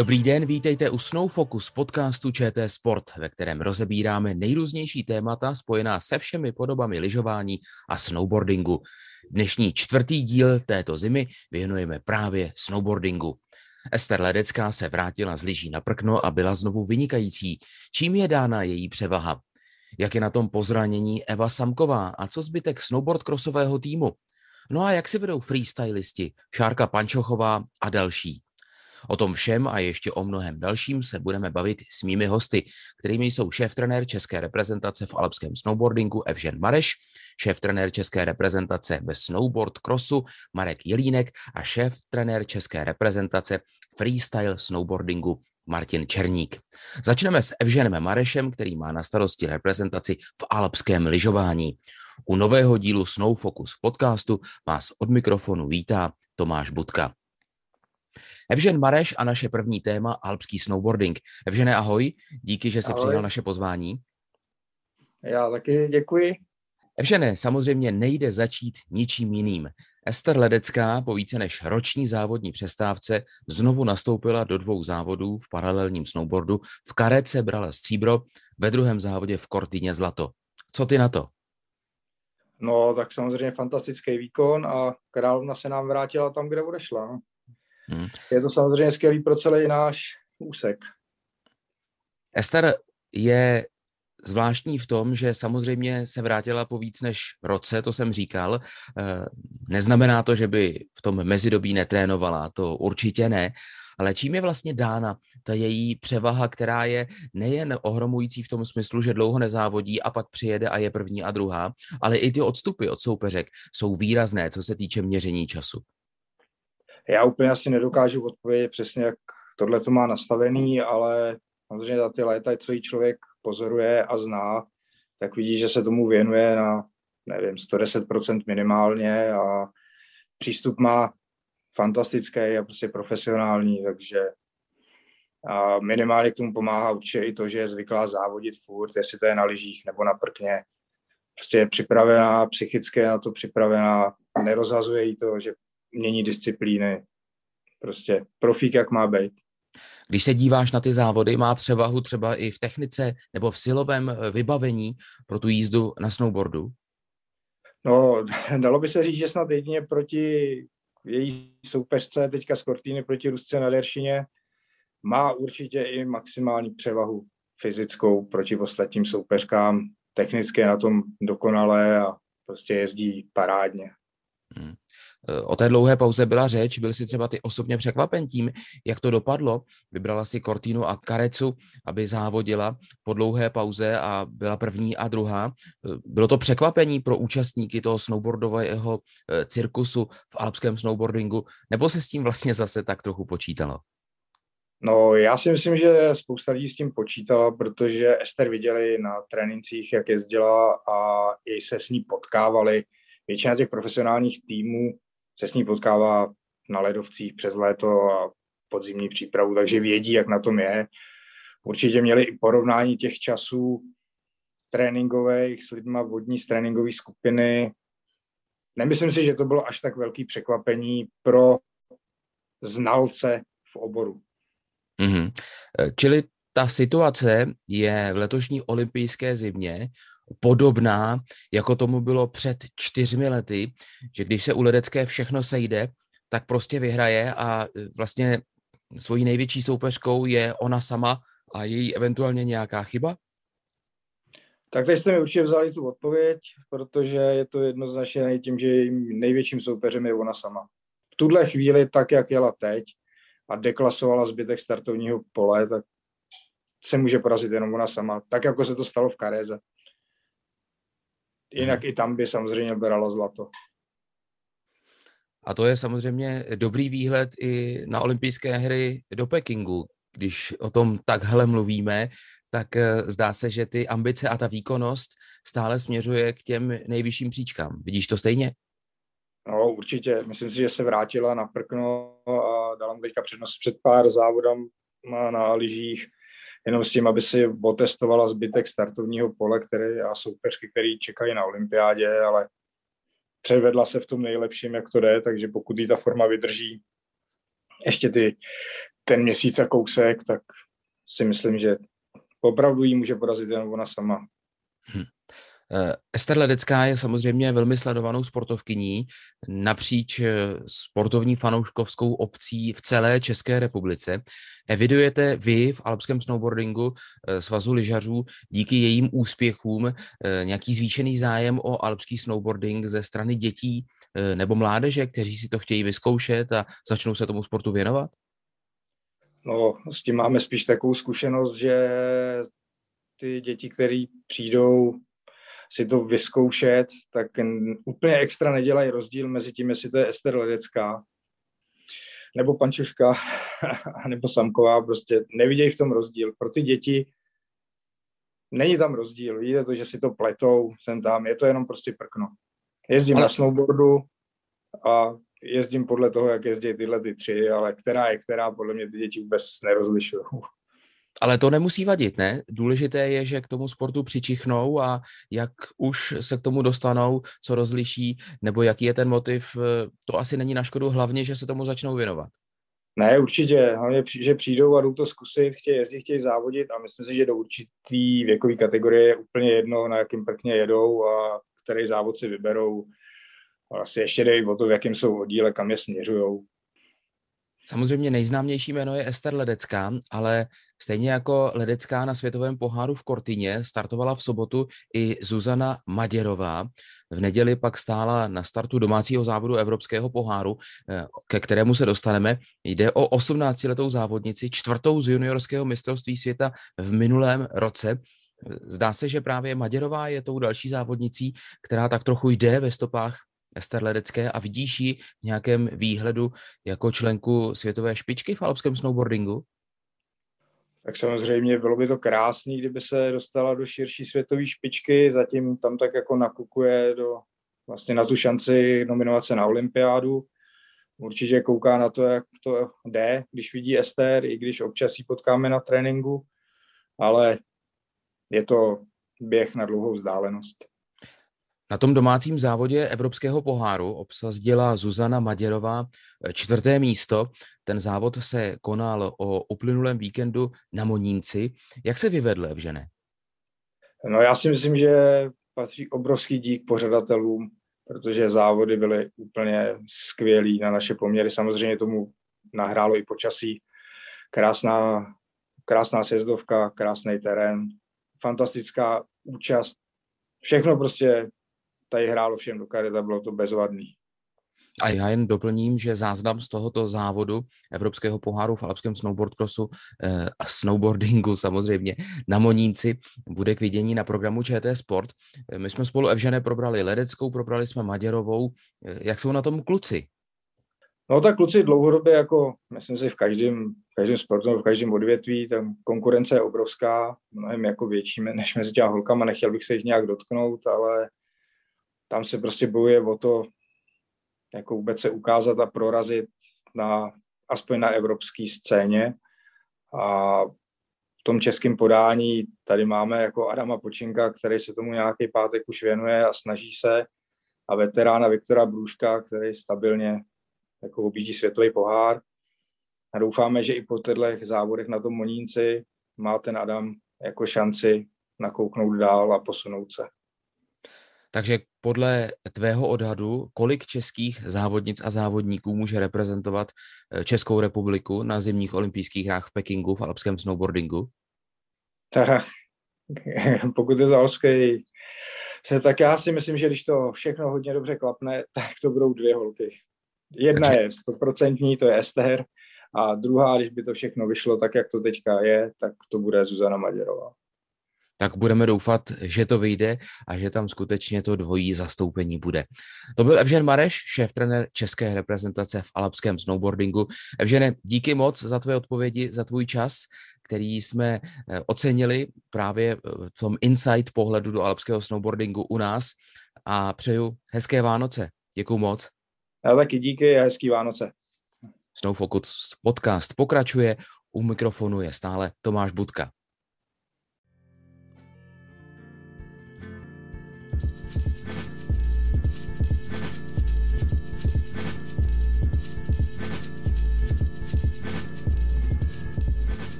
Dobrý den, vítejte u Snow Focus podcastu ČT Sport, ve kterém rozebíráme nejrůznější témata spojená se všemi podobami lyžování a snowboardingu. Dnešní čtvrtý díl této zimy věnujeme právě snowboardingu. Ester Ledecká se vrátila z lyží na prkno a byla znovu vynikající. Čím je dána její převaha? Jak je na tom pozranění Eva Samková a co zbytek snowboard crossového týmu? No a jak si vedou freestylisti Šárka Pančochová a další? O tom všem a ještě o mnohem dalším se budeme bavit s mými hosty, kterými jsou šéf-trenér České reprezentace v alpském snowboardingu Evžen Mareš, šéf-trenér České reprezentace ve snowboard crossu Marek Jelínek a šéf-trenér České reprezentace freestyle snowboardingu Martin Černík. Začneme s Evženem Marešem, který má na starosti reprezentaci v alpském lyžování. U nového dílu Snow Focus podcastu vás od mikrofonu vítá Tomáš Budka. Evžen Mareš a naše první téma alpský snowboarding. Evžene, ahoj, díky, že jsi přijal naše pozvání. Já taky děkuji. Evžene, samozřejmě nejde začít ničím jiným. Ester Ledecká po více než roční závodní přestávce znovu nastoupila do dvou závodů v paralelním snowboardu. V karece brala stříbro, ve druhém závodě v Kortyně zlato. Co ty na to? No, tak samozřejmě fantastický výkon a královna se nám vrátila tam, kde odešla. Hmm. Je to samozřejmě skvělý pro celý náš úsek. Ester je zvláštní v tom, že samozřejmě se vrátila po víc než roce, to jsem říkal. Eh, neznamená to, že by v tom mezidobí netrénovala, to určitě ne, ale čím je vlastně dána ta její převaha, která je nejen ohromující v tom smyslu, že dlouho nezávodí a pak přijede a je první a druhá, ale i ty odstupy od soupeřek jsou výrazné, co se týče měření času. Já úplně asi nedokážu odpovědět přesně, jak tohle to má nastavený, ale samozřejmě za ty léta, co jí člověk pozoruje a zná, tak vidí, že se tomu věnuje na, nevím, 110% minimálně a přístup má fantastický a prostě profesionální, takže a minimálně k tomu pomáhá určitě i to, že je zvyklá závodit furt, jestli to je na lyžích nebo na prkně. Prostě je připravená, psychicky na to připravená, nerozhazuje jí to, že mění disciplíny. Prostě profík, jak má být. Když se díváš na ty závody, má převahu třeba i v technice nebo v silovém eh, vybavení pro tu jízdu na snowboardu? No, dalo by se říct, že snad jedině proti její soupeřce, teďka z Kortýny proti Rusce na Deršině, má určitě i maximální převahu fyzickou proti ostatním soupeřkám. Technicky na tom dokonale a prostě jezdí parádně. Hmm. O té dlouhé pauze byla řeč, byl si třeba ty osobně překvapen tím, jak to dopadlo. Vybrala si Cortinu a Karecu, aby závodila po dlouhé pauze a byla první a druhá. Bylo to překvapení pro účastníky toho snowboardového eh, cirkusu v alpském snowboardingu, nebo se s tím vlastně zase tak trochu počítalo? No, já si myslím, že spousta lidí s tím počítala, protože Ester viděli na trénincích, jak jezdila a i se s ní potkávali. Většina těch profesionálních týmů se s ní potkává na ledovcích přes léto a podzimní přípravu, takže vědí, jak na tom je. Určitě měli i porovnání těch časů tréninkových s lidma vodní z tréninkové skupiny. Nemyslím si, že to bylo až tak velký překvapení pro znalce v oboru. Mm-hmm. Čili ta situace je v letošní olympijské zimě podobná, jako tomu bylo před čtyřmi lety, že když se u Ledecké všechno sejde, tak prostě vyhraje a e, vlastně svojí největší soupeřkou je ona sama a její eventuálně nějaká chyba? Tak teď jste mi určitě vzali tu odpověď, protože je to jednoznačně tím, že jejím největším soupeřem je ona sama. V tuhle chvíli, tak jak jela teď a deklasovala zbytek startovního pole, tak se může porazit jenom ona sama, tak jako se to stalo v Kareze. Jinak i tam by samozřejmě bralo zlato. A to je samozřejmě dobrý výhled i na olympijské hry do Pekingu. Když o tom takhle mluvíme, tak eh, zdá se, že ty ambice a ta výkonnost stále směřuje k těm nejvyšším příčkám. Vidíš to stejně? No, určitě. Myslím si, že se vrátila na prkno a dala mu teďka přednost před pár závodem na, na lyžích jenom s tím, aby si otestovala zbytek startovního pole který, a soupeřky, který čekají na olympiádě, ale předvedla se v tom nejlepším, jak to jde, takže pokud jí ta forma vydrží ještě ty ten měsíc a kousek, tak si myslím, že opravdu jí může porazit jen ona sama. Hm. Eh, Ester Ledecká je samozřejmě velmi sledovanou sportovkyní napříč eh, sportovní fanouškovskou obcí v celé České republice. Evidujete vy v alpském snowboardingu eh, svazu lyžařů díky jejím úspěchům nějaký zvýšený zájem o alpský snowboarding ze strany dětí nebo mládeže, kteří si to chtějí vyzkoušet a začnou se tomu sportu věnovat? No, s tím máme spíš takovou zkušenost, že ty děti, které přijdou si to vyzkoušet, tak úplně extra nedělají rozdíl mezi tím, jestli to je Ester Ledecká, nebo Pančuška, nebo Samková, prostě nevidějí v tom rozdíl. Pro ty děti není tam rozdíl. Vidíte to, že si to pletou sem tam, je to jenom prostě prkno. Jezdím ale... na snowboardu a jezdím podle toho, jak jezdí tyhle ty tři, ale která je která, podle mě ty děti vůbec nerozlišují. Ale to nemusí vadit, ne? Důležité je, že k tomu sportu přičichnou a jak už se k tomu dostanou, co rozliší, nebo jaký je ten motiv, eh, to asi není na škodu, hlavně, že se tomu začnou věnovat. Ne, určitě. Hlavně, že přijdou a jdou to zkusit, chtějí jezdit, chtějí závodit a myslím si, že do určitý věkový kategorie je úplně jedno, na jakým prkně jedou a který závod si vyberou. Vlastně ještě jde o to, v jakém jsou oddíle, kam je směřují. Samozřejmě nejznámější jméno je Ester Ledecká, ale stejně jako Ledecká na světovém poháru v Kortině startovala v sobotu i Zuzana Maděrová. V neděli pak stála na startu domácího závodu Evropského poháru, eh, ke kterému se dostaneme. Jde o 18-letou závodnici, čtvrtou z juniorského mistrovství světa v minulém roce. Zdá se, že právě Maděrová je tou další závodnicí, která tak trochu jde ve stopách Ester Ledecké a vidíš ji v nějakém výhledu jako členku světové špičky v alpském snowboardingu? Tak samozřejmě bylo by to krásný, kdyby se dostala do širší světové špičky, zatím tam tak jako nakukuje do, vlastně na tu šanci nominace na olympiádu. Určitě kouká na to, jak to jde, když vidí Ester, i když občas ji potkáme na tréninku, ale je to běh na dlouhou vzdálenost. Na tom domácím závodě Evropského poháru obsazdila Zuzana Maděrová eh, čtvrté místo. Ten závod se konal o uplynulém víkendu na Monínci. Jak se vyvedl, Evžene? No já si myslím, že patří obrovský dík pořadatelům, protože závody byly úplně skvělý na naše poměry. Samozřejmě tomu nahrálo i počasí. Krásná, krásná sjezdovka, krásný terén, fantastická účast. Všechno prostě tady hrálo všem do karet a bylo to bezvadný. A já jen doplním, že záznam z tohoto závodu Evropského poháru v alpském snowboardcrossu eh, a snowboardingu samozřejmě na Monínci bude k vidění na programu ČT Sport. Eh, my jsme spolu Evžené probrali Ledeckou, probrali jsme Maděrovou. Eh, jak jsou na tom kluci? No tak kluci dlouhodobě, jako myslím si v každém, v každém sportu, v každém odvětví, tam konkurence je obrovská, mnohem jako větší než mezi těma holkama, nechtěl bych se jich nějak dotknout, ale tam se prostě bojuje o to, jako vůbec se ukázat a prorazit na, aspoň na evropské scéně. A v tom českém podání tady máme jako Adama Počinka, který se tomu nějaký pátek už věnuje a snaží se, a veterána Viktora Brůška, který stabilně jako objíždí světový pohár. A doufáme, že i po těchto závodech na tom Monínci má ten Adam jako šanci nakouknout dál a posunout se. Takže podle tvého odhadu, kolik českých závodnic a závodníků může reprezentovat eh, Českou republiku na zimních olympijských hrách v Pekingu v alpském snowboardingu? Tak, pokud je alpský se, tak já si myslím, že když to všechno hodně dobře klapne, tak to budou dvě holky. Jedna Takže... je stoprocentní, to je Ester, a druhá, když by to všechno vyšlo tak, jak to teďka je, tak to bude Zuzana Maděrová tak budeme doufat, že to vyjde a že tam skutečně to dvojí zastoupení bude. To byl Evžen Mareš, šéf trenér české reprezentace v alpském snowboardingu. Evžene, díky moc za tvoje odpovědi, za tvůj čas, který jsme eh, ocenili právě v tom insight pohledu do alpského snowboardingu u nás a přeju hezké Vánoce. Děkuji moc. Já taky díky a hezký Vánoce. Snowfocus podcast pokračuje, u mikrofonu je stále Tomáš Budka.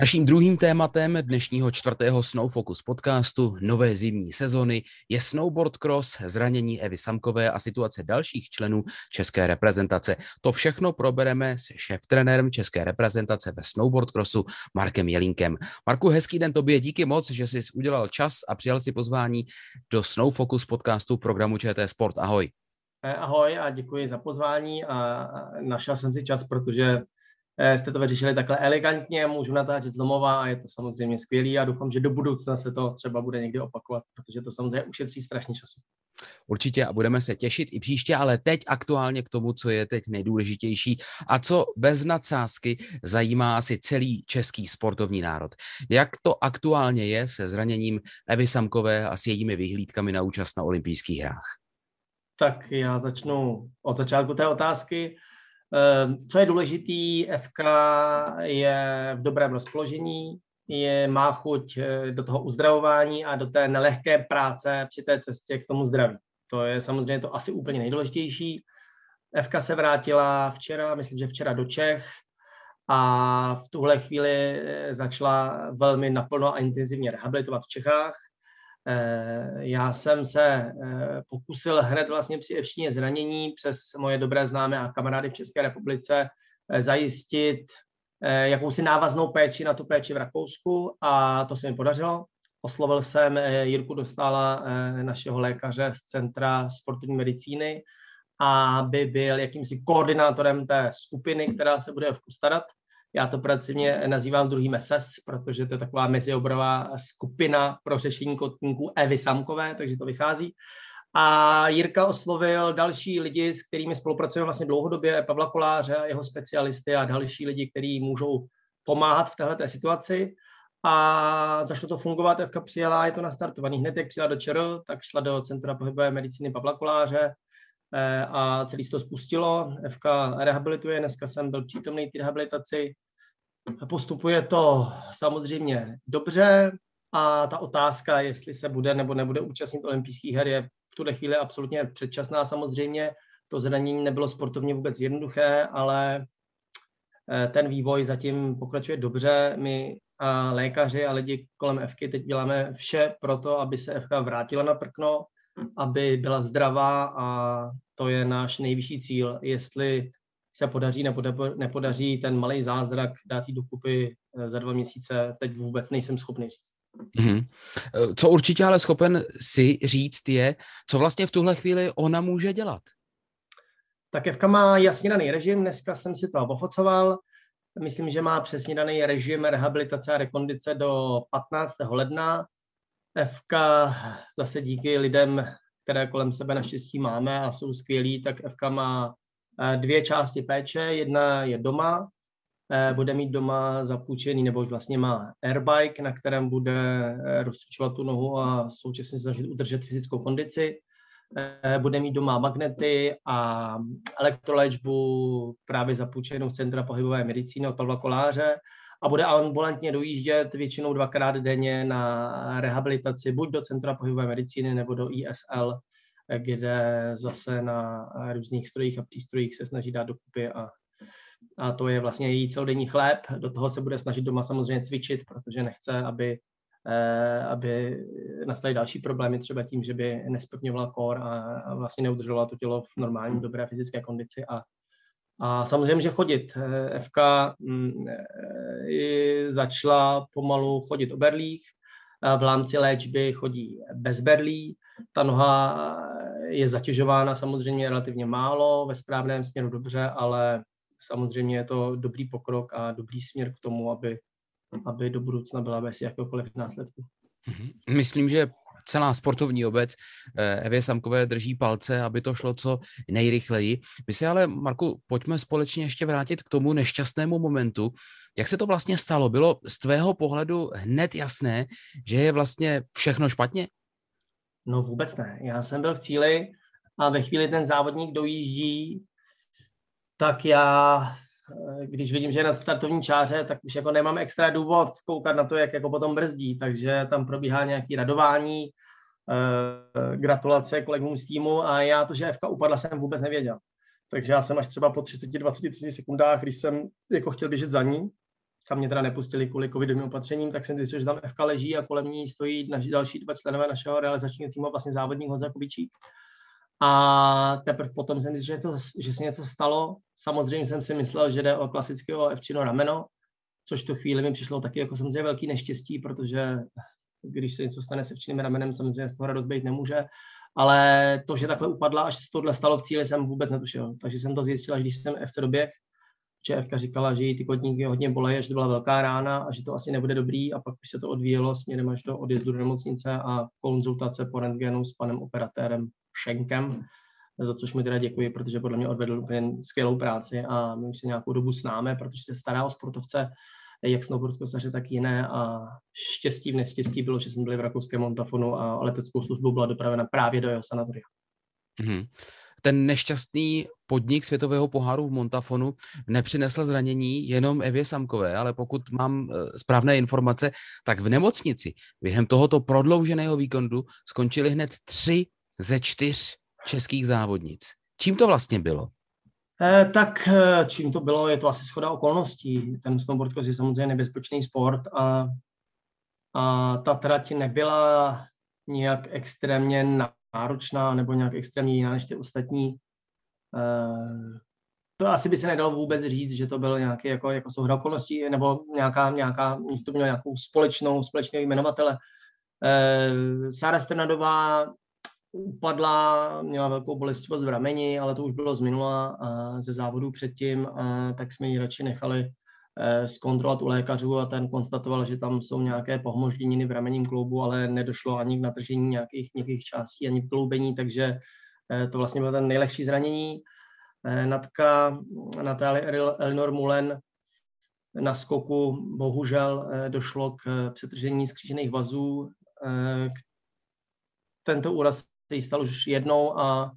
Naším druhým tématem dnešního čtvrtého Snow Focus podcastu nové zimní sezony je snowboard cross, zranění Evy Samkové a situace dalších členů české reprezentace. To všechno probereme s šéf-trenérem české reprezentace ve snowboard crossu Markem Jelínkem. Marku, hezký den tobě, díky moc, že jsi udělal čas a přijal si pozvání do Snow Focus podcastu programu ČT Sport. Ahoj. Eh, ahoj a děkuji za pozvání a našel jsem si čas, protože jste to vyřešili takhle elegantně, můžu natáčet z domova a je to samozřejmě skvělý a doufám, že do budoucna se to třeba bude někdy opakovat, protože to samozřejmě ušetří strašně času. Určitě a budeme se těšit i příště, ale teď aktuálně k tomu, co je teď nejdůležitější a co bez nadsázky zajímá asi celý český sportovní národ. Jak to aktuálně je se zraněním Evy Samkové a s jejími vyhlídkami na účast na olympijských hrách? Tak já začnu od začátku té otázky. Ehm, co je důležitý, FK je v dobrém rozpoložení, je, má chuť eh, do toho uzdravování a do té nelehké práce při té cestě k tomu zdraví. To je samozřejmě to asi úplně nejdůležitější. FK se vrátila včera, myslím, že včera do Čech a v tuhle chvíli eh, začala velmi naplno a intenzivně rehabilitovat v Čechách. Eh, já jsem se eh, pokusil hned vlastně při evštině zranění přes moje dobré známé a kamarády v České republice eh, zajistit jakousi návaznou péči na tu péči v Rakousku a to se mi podařilo. Oslovil jsem Jirku Dostala, našeho lékaře z Centra sportovní medicíny, aby byl jakýmsi koordinátorem té skupiny, která se bude v starat. Já to pracovně nazývám druhým SS, protože to je taková mezioborová skupina pro řešení kotníků Evy Samkové, takže to vychází. A Jirka oslovil další lidi, s kterými spolupracujeme vlastně dlouhodobě, Pavla Koláře, jeho specialisty a další lidi, kteří můžou pomáhat v této situaci. A začalo to fungovat, Evka přijela, je to nastartovaný. Hned jak přijela do ČR, tak šla do Centra pohybové medicíny Pavla Koláře a celý se to spustilo. Evka rehabilituje, dneska jsem byl přítomný té rehabilitaci, Postupuje to samozřejmě dobře a ta otázka, jestli se bude nebo nebude účastnit olympijských her, je v tuhle chvíli absolutně předčasná samozřejmě. To zranění nebylo sportovně vůbec jednoduché, ale eh, ten vývoj zatím pokračuje dobře. My a lékaři a lidi kolem FK teď děláme vše pro to, aby se FK vrátila na prkno, aby byla zdravá a to je náš nejvyšší cíl. Jestli se podaří nebo nepodaří ten malý zázrak dát jí dokupy eh, za dva měsíce, teď vůbec nejsem schopný říct. Mm-hmm. Co určitě ale schopen si říct je, co vlastně v tuhle chvíli ona může dělat? Tak Evka má jasně daný režim, dneska jsem si to ofocoval, myslím, že má přesně daný režim rehabilitace a rekondice do 15. ledna. Evka zase díky lidem, které kolem sebe naštěstí máme a jsou skvělí, tak Evka má dvě části péče. Jedna je doma, eh, bude mít doma zapůjčený, nebo už vlastně má airbike, na kterém bude eh, rozcvičovat tu nohu a současně snažit udržet fyzickou kondici. Eh, bude mít doma magnety a elektroléčbu právě zapůjčenou z Centra pohybové medicíny od Pavla Koláře a bude ambulantně dojíždět většinou dvakrát denně na rehabilitaci buď do Centra pohybové medicíny nebo do ISL kde zase na různých strojích a přístrojích se snaží dát dokupy a, a to je vlastně její celodenní chléb. Do toho se bude snažit doma samozřejmě cvičit, protože nechce, aby, eh, aby nastaly další problémy třeba tím, že by nesplňovala kor a, a vlastně neudržovala to tělo v normální dobré fyzické kondici a a samozřejmě, že chodit. Eh, FK mm, eh, začala pomalu chodit o berlích, v rámci léčby chodí bez berlí, ta noha je zatěžována samozřejmě relativně málo, ve správném směru dobře, ale samozřejmě je to dobrý pokrok a dobrý směr k tomu, aby, aby do budoucna byla bez jakéhokoliv následku. Mhm. Myslím, že celá sportovní obec eh, Evě Samkové drží palce, aby to šlo co nejrychleji. My se ale, Marku, pojďme společně ještě vrátit k tomu nešťastnému momentu. Jak se to vlastně stalo? Bylo z tvého pohledu hned jasné, že je vlastně všechno špatně? No vůbec ne. Já jsem byl v cíli a ve chvíli ten závodník dojíždí, tak já, když vidím, že je na startovní čáře, tak už jako nemám extra důvod koukat na to, jak jako potom brzdí, takže tam probíhá nějaký radování, eh, gratulace kolegům z týmu a já to, že FK upadla, jsem vůbec nevěděl. Takže já jsem až třeba po 30-20 sekundách, když jsem jako chtěl běžet za ní, kam mě teda nepustili kvůli covidovým opatřením, tak jsem zjistil, že tam FK leží a kolem ní stojí další dva členové našeho realizačního týmu, vlastně závodník Honza Kubičík. A teprve potom jsem zjistil, že, to, že se něco stalo. Samozřejmě jsem si myslel, že jde o klasického Evčino rameno, což to chvíli mi přišlo taky jako samozřejmě velký neštěstí, protože když se něco stane se včným ramenem, samozřejmě z toho radost být nemůže. Ale to, že takhle upadla, až se tohle stalo v cíli, jsem vůbec netušil. Takže jsem to zjistil, až když jsem FC doběh, že FK říkala, že jí ty kotníky hodně bolejí, že to byla velká rána a že to asi nebude dobrý a pak už se to odvíjelo směrem až do odjezdu do nemocnice a konzultace po rentgenu s panem operatérem Šenkem, za což mi teda děkuji, protože podle mě odvedl úplně skvělou práci a my už se nějakou dobu známe, protože se stará o sportovce, jak snowboard kosaře, tak jiné a štěstí v nestěstí bylo, že jsme byli v rakouském montafonu a leteckou službou byla dopravena právě do jeho sanatoria. Mm-hmm ten nešťastný podnik světového poháru v Montafonu nepřinesl zranění jenom Evě Samkové, ale pokud mám eh, správné informace, tak v nemocnici během tohoto prodlouženého víkendu skončili hned tři ze čtyř českých závodnic. Čím to vlastně bylo? Eh, tak eh, čím to bylo, je to asi schoda okolností. Ten snowboard je samozřejmě nebezpečný sport a, a ta trať nebyla nějak extrémně náročná nebo nějak extrémně jiná než ty ostatní. Eh, to asi by se nedalo vůbec říct, že to bylo nějaký jako, jako souhra okolností, nebo nějaká, nějaká, to mělo nějakou společnou, společného jmenovatele. Sára Sternadová upadla, měla velkou bolestivost v rameni, ale to už bylo z minula ze závodu předtím, tak jsme ji radši nechali Eh, zkontrolovat u lékařů a ten konstatoval, že tam jsou nějaké pohmožděniny v ramenním kloubu, ale nedošlo ani k natržení nějakých měkkých částí, ani k kloubení, takže eh, to vlastně bylo ten nejlehčí zranění. Eh, Natka Natálie Elinor Mulen na skoku bohužel došlo k přetržení skřížených vazů. Tento úraz se jí stal už jednou a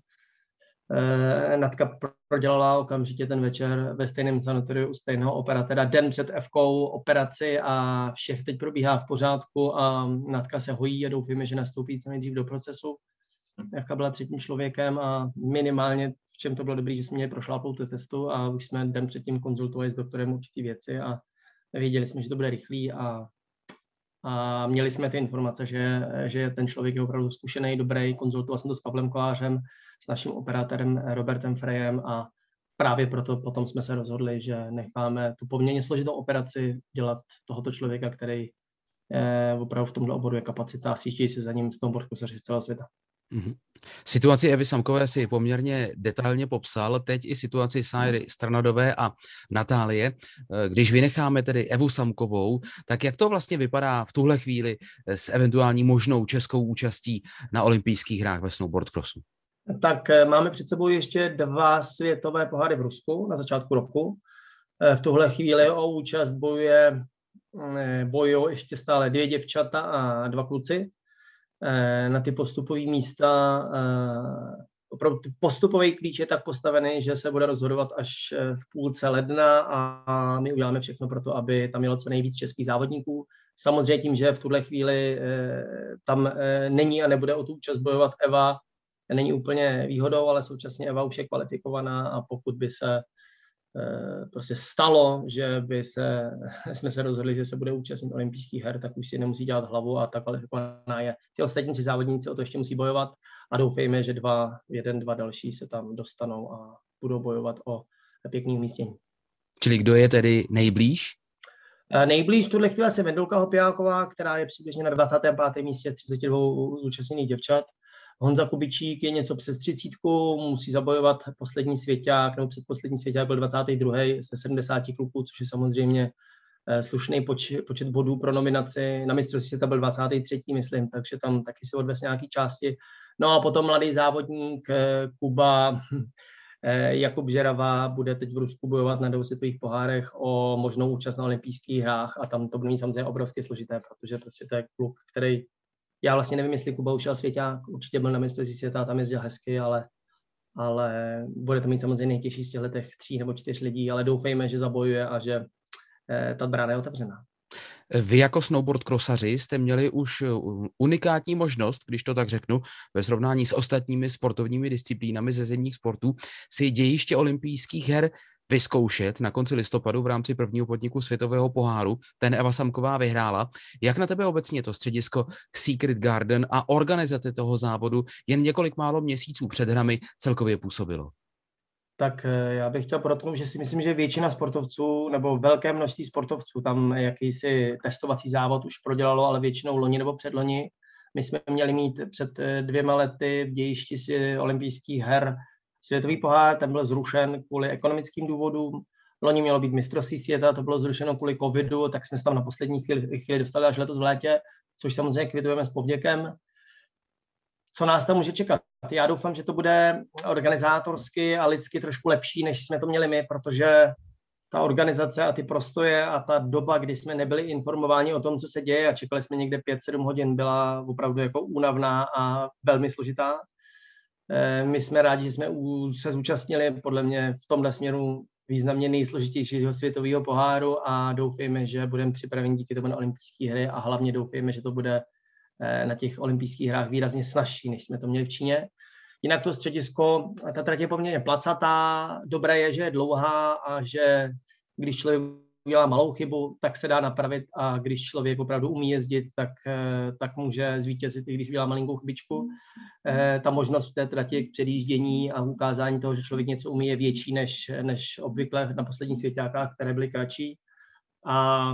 Eh, Natka prodělala okamžitě ten večer ve stejném sanatoriu u stejného operatora den před FK operaci a všech teď probíhá v pořádku a Natka se hojí a doufíme, že nastoupí co nejdřív do procesu. Jaká byla třetím člověkem a minimálně v čem to bylo dobré, že jsme měli prošlápnout tu testu a už jsme den předtím konzultovali s doktorem určitý věci a věděli jsme, že to bude rychlý a, a měli jsme ty informace, že, že ten člověk je opravdu zkušený, dobrý, konzultoval jsem to s Pavlem Kolářem, s naším operátorem Robertem Frejem a právě proto potom jsme se rozhodli, že necháme tu poměrně složitou operaci dělat tohoto člověka, který je opravdu v tomto oboru je kapacita a se za ním snowboard z celého světa. Mm-hmm. Situaci Evy Samkové si poměrně detailně popsal, teď i situaci Sajry Stranadové a Natálie. Když vynecháme tedy Evu Samkovou, tak jak to vlastně vypadá v tuhle chvíli s eventuální možnou českou účastí na olympijských hrách ve snowboard crossu? tak eh, máme před sebou ještě dva světové poháry v Rusku na začátku roku. Eh, v tuhle chvíli o účast bojuje, eh, bojují ještě stále dvě děvčata a dva kluci. Na ty postupové místa opravdu postupový klíč je tak postavený, že se bude rozhodovat až v půlce ledna a my uděláme všechno pro to, aby tam mělo co nejvíc českých závodníků. Samozřejmě tím, že v tuhle chvíli tam není a nebude o tu účast bojovat Eva, není úplně výhodou, ale současně Eva už je kvalifikovaná a pokud by se eh, prostě stalo, že by se, jsme se rozhodli, že se bude účastnit olympijských her, tak už si nemusí dělat hlavu a ta kvalifikovaná je. Ty ostatní si závodníci o to ještě musí bojovat a doufejme, že dva, jeden, dva další se tam dostanou a budou bojovat o pěkný umístění. Čili kdo je tedy nejblíž? Eh, nejblíž v tuhle chvíli je Vendulka Hopiáková, která je přibližně na 25. místě z 32 zúčastněných děvčat. Honza Kubičík je něco přes třicítku, musí zabojovat poslední svěťák, nebo předposlední svěťák byl 22. se 70 kluků, což je samozřejmě eh, slušný poč, počet bodů pro nominaci. Na mistrovství světa byl 23. myslím, takže tam taky si odves nějaký části. No a potom mladý závodník eh, Kuba eh, Jakub Žerava bude teď v Rusku bojovat na dvou světových pohárech o možnou účast na olympijských hrách a tam to bude mít samozřejmě obrovsky složité, protože prostě to je kluk, který já vlastně nevím, jestli Kuba ušel svěťák, určitě byl na mistrovství světa, tam jezdil hezky, ale, ale bude to mít samozřejmě nejtěžší z těchto těch tří nebo čtyř lidí, ale doufejme, že zabojuje a že eh, ta brána je otevřená. Vy jako snowboard crossaři jste měli už eh, unikátní možnost, když to tak řeknu, ve srovnání s ostatními sportovními disciplínami ze zemních sportů, si dějiště olympijských her vyzkoušet na konci listopadu v rámci prvního podniku světového poháru. Ten Eva Samková vyhrála. Jak na tebe obecně to středisko Secret Garden a organizace toho závodu jen několik málo měsíců před hrami celkově působilo? tak eh, já bych chtěl protknout, že si myslím, že většina sportovců nebo velké množství sportovců tam jakýsi testovací závod už prodělalo, ale většinou loni nebo předloni. My jsme měli mít před eh, dvěma lety v dějišti si olympijských her světový pohár, ten byl zrušen kvůli ekonomickým důvodům. Loni mělo být mistrovství světa, to bylo zrušeno kvůli covidu, tak jsme se tam na poslední chvíli, chvíli dostali až letos v létě, což samozřejmě kvitujeme s povděkem co nás tam může čekat. Já doufám, že to bude organizátorsky a lidsky trošku lepší, než jsme to měli my, protože ta organizace a ty prostoje a ta doba, kdy jsme nebyli informováni o tom, co se děje a čekali jsme někde 5-7 hodin, byla opravdu jako únavná a velmi složitá. Eh, my jsme rádi, že jsme se zúčastnili podle mě v tomhle směru významně nejsložitějšího světového poháru a doufejme, že budeme připraveni díky tomu na olympijské hry a hlavně doufejme, že to bude Eh, na těch olympijských hrách výrazně snažší, než jsme to měli v Číně. Jinak to středisko, ta trať je poměrně placatá, dobré je, že je dlouhá a že když člověk udělá malou chybu, tak se dá napravit a když člověk opravdu umí jezdit, tak, eh, tak může zvítězit, i když udělá malinkou chybičku. Eh, ta možnost v té trati k předjíždění a ukázání toho, že člověk něco umí, je větší než, než obvykle na posledních svěťákách, které byly kratší. A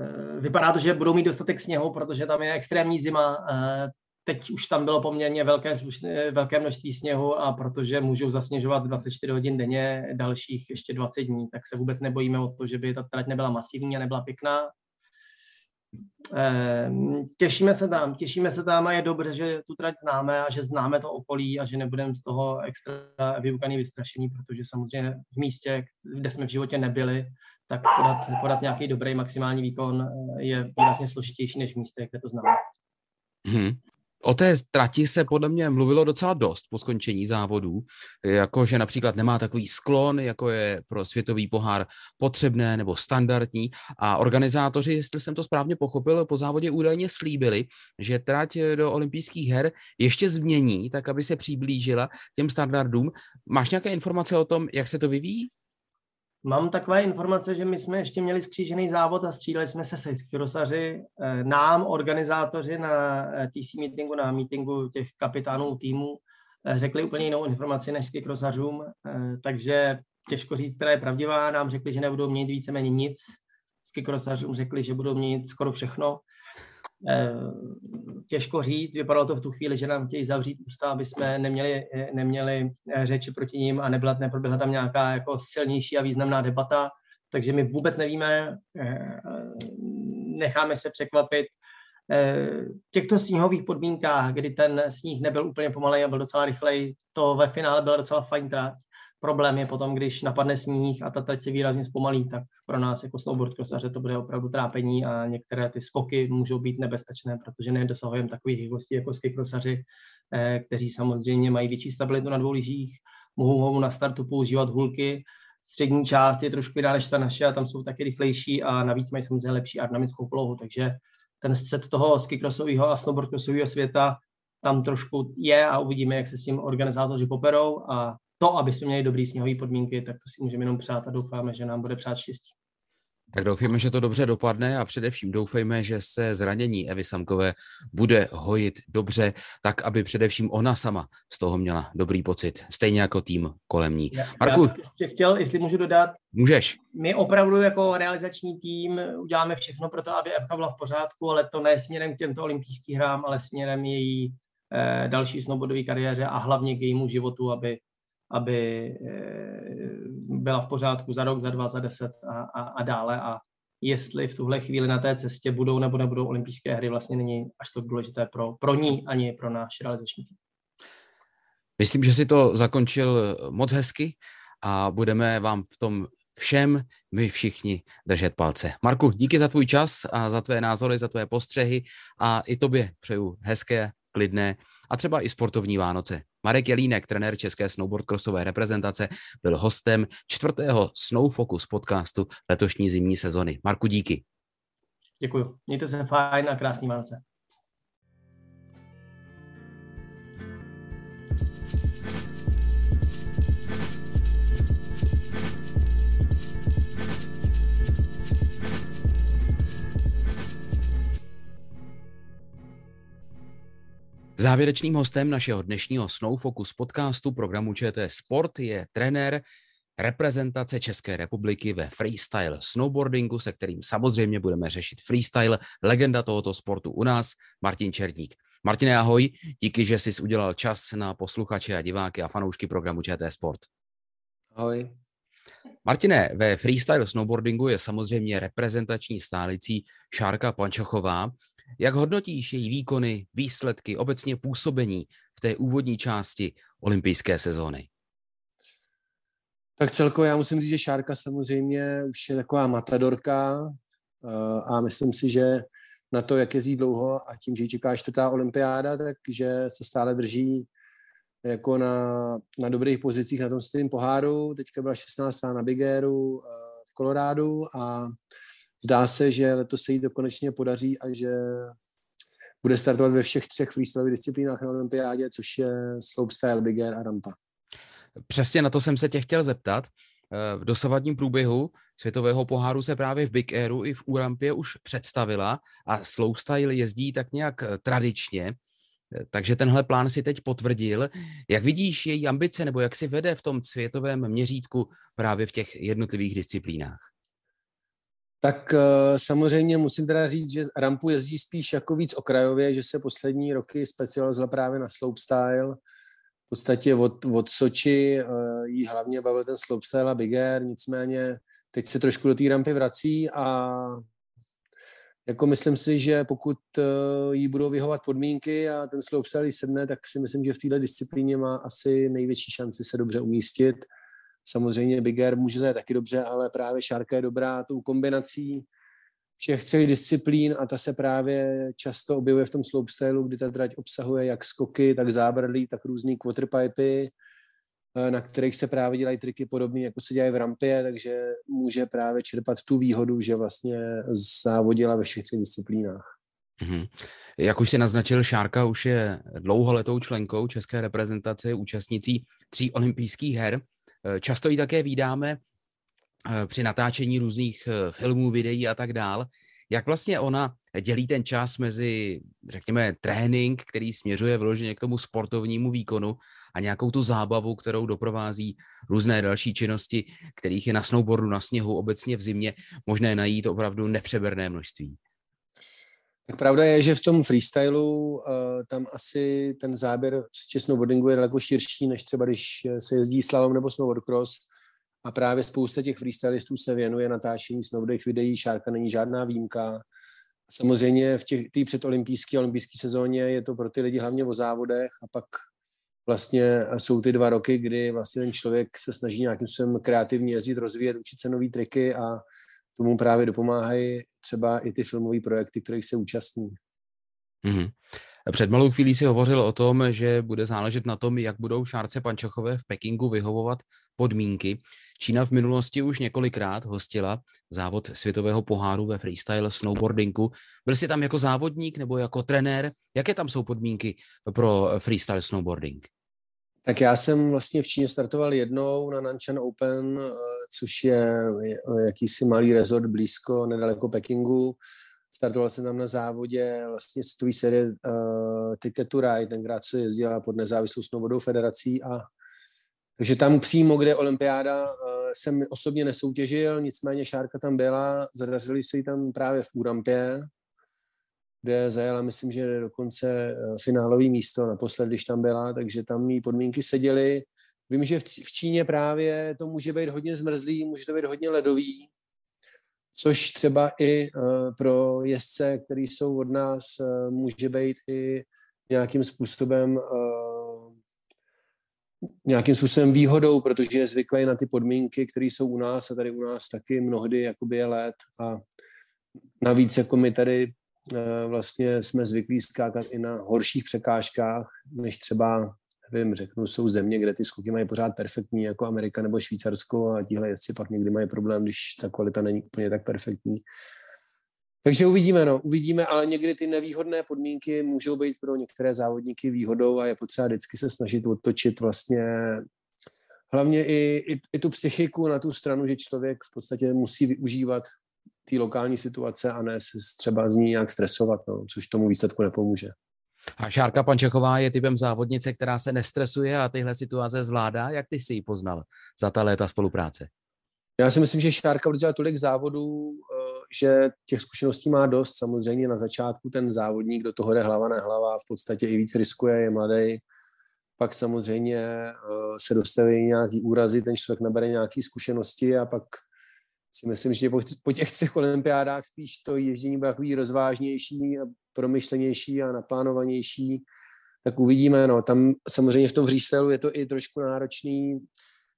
Eh, vypadá to, že budou mít dostatek sněhu, protože tam je extrémní zima. Teď už tam bylo poměrně velké, velké množství sněhu a protože můžou zasněžovat 24 hodin denně, dalších ještě 20 dní, tak se vůbec nebojíme o to, že by ta trať nebyla masivní a nebyla pěkná. Eh, těšíme se tam, těšíme se tam a je dobře, že tu trať známe a že známe to okolí a že nebudeme z toho extra vyukaný vystrašení, protože samozřejmě v místě, kde jsme v životě nebyli, tak podat, podat nějaký dobrý maximální výkon eh, je výrazně složitější než v místě, kde to známe. Hmm. O té trati se podle mě mluvilo docela dost po skončení závodů, jakože například nemá takový sklon, jako je pro světový pohár potřebné nebo standardní. A organizátoři, jestli jsem to správně pochopil, po závodě údajně slíbili, že trať do olympijských her ještě změní, tak aby se přiblížila těm standardům. Máš nějaké informace o tom, jak se to vyvíjí? Mám takové informace, že my jsme ještě měli skřížený závod a střídali jsme se sejský rosaři. Eh, nám, organizátoři na eh, TC meetingu, na meetingu těch kapitánů týmu, eh, řekli úplně jinou informaci než skikrosařům, takže těžko říct, která je pravdivá. Nám řekli, že nebudou mít víceméně nic. Skikrosařům řekli, že budou mít skoro všechno. Eh, těžko říct, vypadalo to v tu chvíli, že nám chtějí zavřít ústa, aby jsme neměli, neměli eh, řeči proti ním a nebyla, neproběhla tam nějaká jako silnější a významná debata, takže my vůbec nevíme, eh, necháme se překvapit. V těchto sněhových podmínkách, kdy ten sníh nebyl úplně pomalej a byl docela rychlej, to ve finále byla docela fajn trať. Problém je potom, když napadne sníh a ta teď se výrazně zpomalí, tak pro nás jako snowboard krosaře to bude opravdu trápení a některé ty skoky můžou být nebezpečné, protože nedosahujeme takových rychlostí jako skikrosaři, eh, kteří samozřejmě mají větší stabilitu na dvou lyžích, mohou, na startu používat hulky, střední část je trošku jiná než ta naše a tam jsou taky rychlejší a navíc mají samozřejmě lepší aerodynamickou polohu, takže ten střed toho skikrosového a snowboardcrossového světa tam trošku je a uvidíme, jak se s tím organizátoři poperou a to, aby jsme měli dobrý sněhové podmínky, tak to si můžeme jenom přát a doufáme, že nám bude přát štěstí. Tak doufejme, že to dobře dopadne a především doufejme, že se zranění Evy Samkové bude hojit dobře, tak aby především ona sama z toho měla dobrý pocit, stejně jako tým kolem ní. Já, Marku, já ještě chtěl, jestli můžu dodat. Můžeš. My opravdu jako realizační tým uděláme všechno pro to, aby Evka byla v pořádku, ale to ne směrem k těmto olympijským hrám, ale směrem její eh, další snowboardové kariéře a hlavně k jejímu životu, aby aby eh, byla v pořádku za rok, za dva, za deset a, a, a dále. A jestli v tuhle chvíli na té cestě budou nebo nebudou olympijské hry, vlastně není až to důležité pro, pro ní ani pro náš realizační tým. Myslím, že si to zakončil moc hezky a budeme vám v tom všem my všichni držet palce. Marku, díky za tvůj čas a za tvé názory, za tvé postřehy a i tobě přeju hezké, klidné a třeba i sportovní Vánoce. Marek Jelínek, trenér české snowboardcrossové reprezentace, byl hostem čtvrtého Snow Focus podcastu letošní zimní sezony. Marku, díky. Děkuji. Mějte se fajn a krásný Vánoce. Závěrečným hostem našeho dnešního Snow Focus podcastu programu ČT Sport je trenér reprezentace České republiky ve freestyle snowboardingu, se kterým samozřejmě budeme řešit freestyle, legenda tohoto sportu u nás, Martin Černík. Martine, ahoj, díky, že jsi udělal čas na posluchače a diváky a fanoušky programu ČT Sport. Ahoj. Martine, ve freestyle snowboardingu je samozřejmě reprezentační stálicí Šárka Pančochová. Jak hodnotíš její výkony, výsledky, obecně působení v té úvodní části olympijské sezóny? Tak celkově já musím říct, že Šárka samozřejmě už je taková matadorka eh, a myslím si, že na to, jak jezdí dlouho a tím, že ji čeká čtvrtá olympiáda, takže se stále drží jako na, na dobrých pozicích na tom stejném poháru. Teďka byla 16. na Big Airu eh, v Kolorádu a zdá se, že letos se jí to konečně podaří a že bude startovat ve všech třech freestyleových disciplínách na olympiádě, což je slopestyle, Big Air a rampa. Přesně na to jsem se tě chtěl zeptat. Eh, v dosavadním průběhu světového poháru se právě v Big Airu i v Urampě už představila a slopestyle jezdí tak nějak eh, tradičně. Takže tenhle plán si teď potvrdil. Jak vidíš její ambice nebo jak si vede v tom světovém měřítku právě v těch jednotlivých disciplínách? Tak eh, samozřejmě musím teda říct, že rampu jezdí spíš jako víc okrajově, že se poslední roky specializovala právě na slopestyle. V podstatě od, od Soči eh, jí hlavně bavil ten slopestyle a big air, nicméně teď se trošku do té rampy vrací a jako myslím si, že pokud uh, jí budou vyhovat podmínky a ten slopestyle sedne, tak si myslím, že v této disciplíně má asi největší šanci se dobře umístit. Samozřejmě Big Air může zajet taky dobře, ale právě Šárka je dobrá tou kombinací všech třech disciplín a ta se právě často objevuje v tom slopestylu, kdy ta trať obsahuje jak skoky, tak zábradlí, tak různý quarterpipy, Eh, na kterých se právě dělají triky podobné, jako se dělají v rampě, takže může právě čerpat tu výhodu, že vlastně závodila ve všech třech disciplínách. Mm-hmm. Jak už si naznačil, Šárka už je dlouholetou členkou české reprezentace, účastnicí tří olympijských her. Eh, často ji také vídáme eh, při natáčení různých filmů, videí a tak dál. Jak vlastně ona dělí ten čas mezi, řekněme, trénink, který směřuje vyloženě k tomu sportovnímu výkonu a nějakou tu zábavu, kterou doprovází různé další činnosti, kterých je na snowboardu, na sněhu, obecně v zimě možné najít opravdu nepřeberné množství. Tak pravda je, že v tom freestylu uh, tam asi ten záběr z snowboardingu je daleko širší, než třeba když se jezdí slalom nebo snowboardcross. A právě spousta těch freestylistů se věnuje natáčení snowboardových videí, Šárka není žádná výjimka. Samozřejmě v té předolympijské a olympijské sezóně je to pro ty lidi hlavně o závodech a pak vlastně jsou ty dva roky, kdy vlastně ten člověk se snaží nějakým způsobem kreativně jezdit, rozvíjet, učit se nové triky a tomu právě dopomáhají třeba i ty filmové projekty, kterých se účastní. Mm-hmm. Před malou chvílí si hovořil o tom, že bude záležet na tom, jak budou Šárce Pančachové v Pekingu vyhovovat podmínky. Čína v minulosti už několikrát hostila závod světového poháru ve freestyle snowboardingu. Byl jsi tam jako závodník nebo jako trenér? Jaké tam jsou podmínky pro freestyle snowboarding? Tak já jsem vlastně v Číně startoval jednou na Nanshan Open, eh, což je jakýsi malý resort blízko, nedaleko Pekingu. Startoval jsem tam na závodě vlastně světové série uh, Ticket to Ride, tenkrát se jezdila pod nezávislou snowboardovou federací a takže tam přímo, kde olympiáda uh, jsem osobně nesoutěžil, nicméně Šárka tam byla, zadařili se jí tam právě v Úrampě, kde zajela, myslím, že dokonce finálový místo naposled, když tam byla, takže tam jí podmínky seděly. Vím, že v Číně právě to může být hodně zmrzlý, může to být hodně ledový, což třeba i uh, pro jezdce, který jsou od nás, uh, může být i nějakým způsobem nějakým způsobem výhodou, protože je zvyklý na ty podmínky, které jsou u nás a tady u nás taky mnohdy jakoby je let a navíc jako my tady vlastně jsme zvyklí skákat i na horších překážkách, než třeba nevím, řeknu, jsou země, kde ty skoky mají pořád perfektní, jako Amerika nebo Švýcarsko a tihle jezdci pak někdy mají problém, když ta kvalita není úplně tak perfektní. Takže uvidíme, no, uvidíme, ale někdy ty nevýhodné podmínky můžou být pro některé závodníky výhodou a je potřeba vždycky se snažit otočit vlastně hlavně i, i, i tu psychiku na tu stranu, že člověk v podstatě musí využívat té lokální situace a ne se třeba z ní nějak stresovat, no, což tomu výsledku nepomůže. A Šárka Pančechová je typem závodnice, která se nestresuje a tyhle situace zvládá. Jak ty jsi ji poznal za ta léta spolupráce? Já si myslím, že Šárka udělala tolik závodů, eh, že těch zkušeností má dost. Samozřejmě na začátku ten závodník do toho jde hlava na hlava, v podstatě i víc riskuje, je mladý. Pak samozřejmě eh, se dostaví nějaký úrazy, ten člověk nabere nějaké zkušenosti a pak si myslím, že po těch třech olympiádách spíš to ježdění bude takový rozvážnější a promyšlenější a naplánovanější, tak uvidíme. No. Tam samozřejmě v tom freestylu je to i trošku náročný,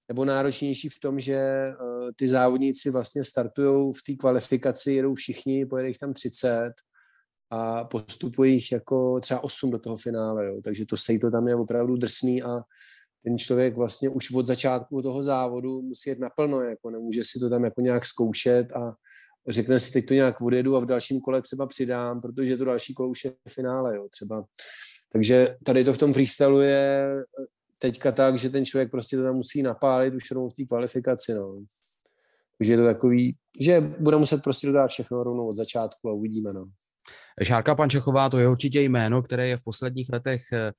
nebo náročnější v tom, že uh, ty závodníci vlastně startují v té kvalifikaci, jedou všichni, pojede jich tam 30 a postupují jich jako třeba 8 do toho finále, jo. takže to sejto tam je opravdu drsný a ten člověk vlastně už od začátku toho závodu musí jet naplno, jako nemůže si to tam jako nějak zkoušet a řekne si, teď to nějak odjedu a v dalším kole třeba přidám, protože to další kolo už je finále, jo, třeba. Takže tady to v tom freestylu je teďka tak, že ten člověk prostě to tam musí napálit už rovnou v té kvalifikaci, no. Takže je to takový, že bude muset prostě dodat všechno rovnou od začátku a uvidíme, no. Šárka Pančechová, to je určitě jméno, které je v posledních letech eh,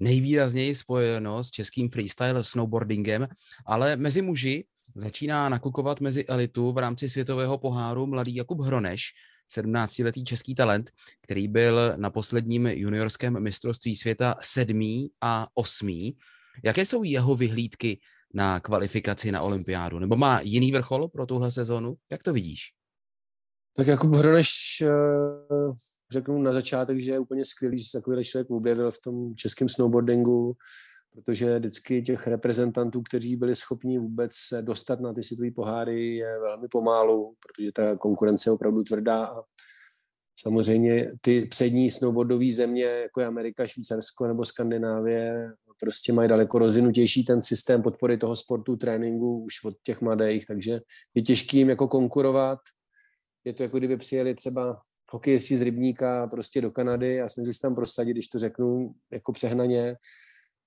nejvýrazněji spojeno s českým freestyle snowboardingem, ale mezi muži začíná nakukovat mezi elitu v rámci světového poháru mladý Jakub Hroneš, 17-letý český talent, který byl na posledním juniorském mistrovství světa sedmý a osmý. Jaké jsou jeho vyhlídky na kvalifikaci na olympiádu? Nebo má jiný vrchol pro tuhle sezonu? Jak to vidíš? Tak Jakub Hroneš eh, řeknu na začátek, že je úplně skvělý, že se takový člověk objevil v tom českém snowboardingu, protože vždycky těch reprezentantů, kteří byli schopni vůbec se dostat na ty světové poháry, je velmi pomálu, protože ta konkurence je opravdu tvrdá a samozřejmě ty přední snowboardové země, jako je Amerika, Švýcarsko nebo Skandinávie, prostě mají daleko rozvinutější ten systém podpory toho sportu, tréninku už od těch mladých, takže je těžký jim jako konkurovat. Je to jako kdyby přijeli třeba hokejisti z Rybníka prostě do Kanady a snažili se tam prosadit, když to řeknu jako přehnaně.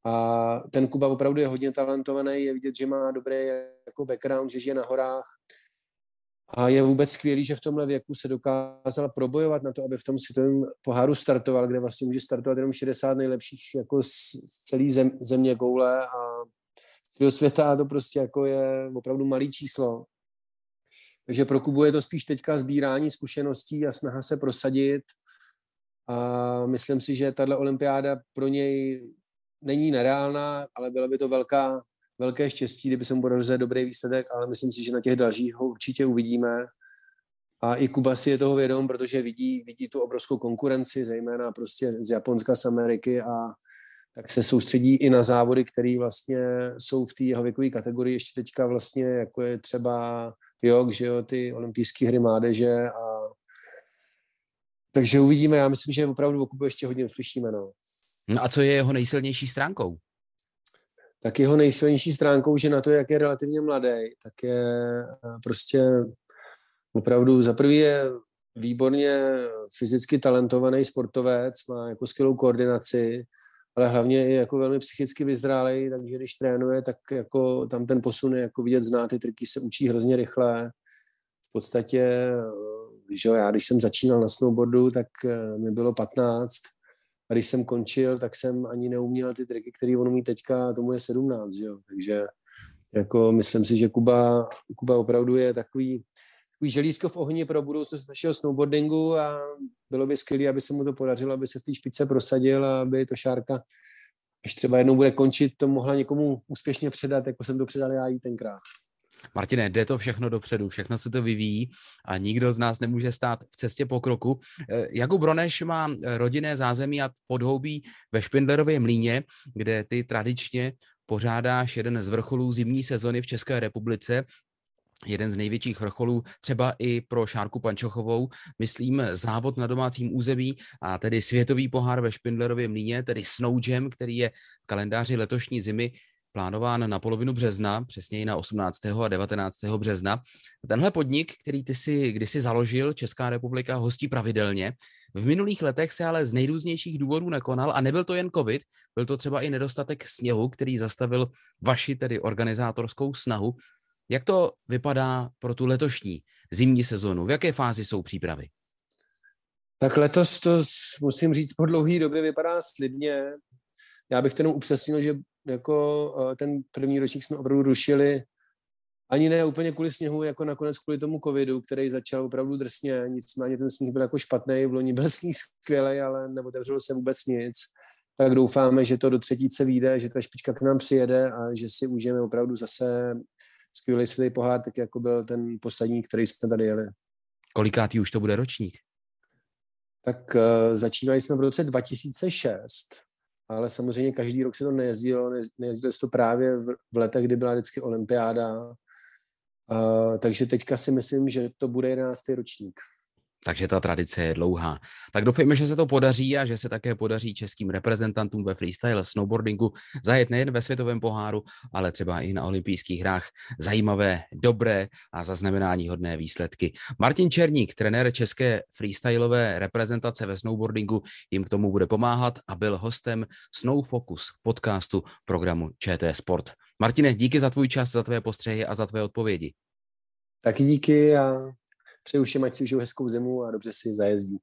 A ten Kuba opravdu je hodně talentovaný, je vidět, že má dobrý jako background, že žije na horách. A je vůbec skvělý, že v tomhle věku se dokázal probojovat na to, aby v tom světovém poháru startoval, kde vlastně může startovat jenom 60 nejlepších jako z celé zem, země koule a celého světa to prostě jako je opravdu malý číslo. Takže pro Kubu je to spíš teďka sbírání zkušeností a snaha se prosadit. A myslím si, že tahle olympiáda pro něj není nereálná, ale byla by to velká, velké štěstí, kdyby se mu podařil dobrý výsledek, ale myslím si, že na těch dalších ho určitě uvidíme. A i Kuba si je toho vědom, protože vidí, vidí tu obrovskou konkurenci, zejména prostě z Japonska, z Ameriky a tak se soustředí i na závody, které vlastně jsou v té jeho věkové kategorii ještě teďka vlastně, jako je třeba jog, že jo, ty olympijské hry mládeže a takže uvidíme, já myslím, že opravdu o Kubu ještě hodně uslyšíme, no. No a co je jeho nejsilnější stránkou? Tak jeho nejsilnější stránkou, že na to, jak je relativně mladý, tak je eh, prostě opravdu za prvý je výborně fyzicky talentovaný sportovec, má jako skvělou koordinaci, ale hlavně je jako velmi psychicky vyzrálej, takže když trénuje, tak jako tam ten posun je jako vidět, zná ty triky, se učí hrozně rychle. V podstatě, že jo, já když jsem začínal na snowboardu, tak eh, mi bylo 15 a když jsem končil, tak jsem ani neuměl ty triky, které on umí teďka, tomu je 17, že jo, takže jako myslím si, že Kuba, Kuba opravdu je takový, takový želízko v ohni pro budoucnost našeho snowboardingu a bylo by skvělé, aby se mu to podařilo, aby se v té špice prosadil a aby to Šárka, až třeba jednou bude končit, to mohla někomu úspěšně předat, jako jsem to předal já jí tenkrát. Martine, jde to všechno dopředu, všechno se to vyvíjí a nikdo z nás nemůže stát v cestě pokroku. Eh, Jakub Broneš má rodinné zázemí a podhoubí ve Špindlerově mlíně, kde ty tradičně pořádáš jeden z vrcholů zimní sezony v České republice jeden z největších vrcholů, třeba i pro Šárku Pančochovou, myslím závod na domácím území a tedy světový pohár ve Špindlerově mlíně, tedy Snow Jam, který je v kalendáři letošní zimy plánován na polovinu března, přesněji na 18. a 19. března. Tenhle podnik, který ty si kdysi založil, Česká republika hostí pravidelně. V minulých letech se ale z nejrůznějších důvodů nekonal a nebyl to jen covid, byl to třeba i nedostatek sněhu, který zastavil vaši tedy organizátorskou snahu jak to vypadá pro tu letošní zimní sezonu? V jaké fázi jsou přípravy? Tak letos to musím říct po dlouhé době vypadá slibně. Já bych to jenom upřesnil, že jako eh, ten první ročník jsme opravdu rušili ani ne úplně kvůli sněhu, jako nakonec kvůli tomu covidu, který začal opravdu drsně, nicméně ten sníh byl jako špatný, v loni byl sníh skvělý, ale neotevřelo se vůbec nic. Tak doufáme, že to do třetíce vyjde, že ta špička k nám přijede a že si užijeme opravdu zase skvělý světový pohár, tak jako byl ten poslední, který jsme tady jeli. Kolikátý už to bude ročník? Tak uh, začínali jsme v roce 2006, ale samozřejmě každý rok se to nejezdilo, nejezdilo se to právě v, v letech, kdy byla vždycky olympiáda, uh, takže teďka si myslím, že to bude 11. ročník takže ta tradice je dlouhá. Tak doufejme, že se to podaří a že se také podaří českým reprezentantům ve freestyle snowboardingu zajet nejen ve světovém poháru, ale třeba i na olympijských hrách zajímavé, dobré a zaznamenání hodné výsledky. Martin Černík, trenér české freestylové reprezentace ve snowboardingu, jim k tomu bude pomáhat a byl hostem Snow Focus podcastu programu ČT Sport. Martine, díky za tvůj čas, za tvé postřehy a za tvé odpovědi. Taky díky a Přeju všem, ať si užijou hezkou zimu a dobře si zajezdí.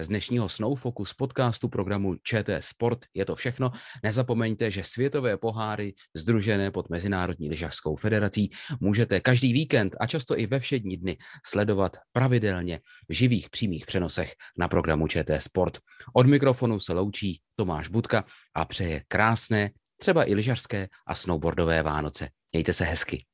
Z dnešního Snow Focus podcastu programu ČT Sport je to všechno. Nezapomeňte, že světové poháry združené pod Mezinárodní lyžařskou federací můžete každý víkend a často i ve všední dny sledovat pravidelně v živých přímých přenosech na programu ČT Sport. Od mikrofonu se loučí Tomáš Budka a přeje krásné, třeba i lyžařské a snowboardové Vánoce. Mějte se hezky.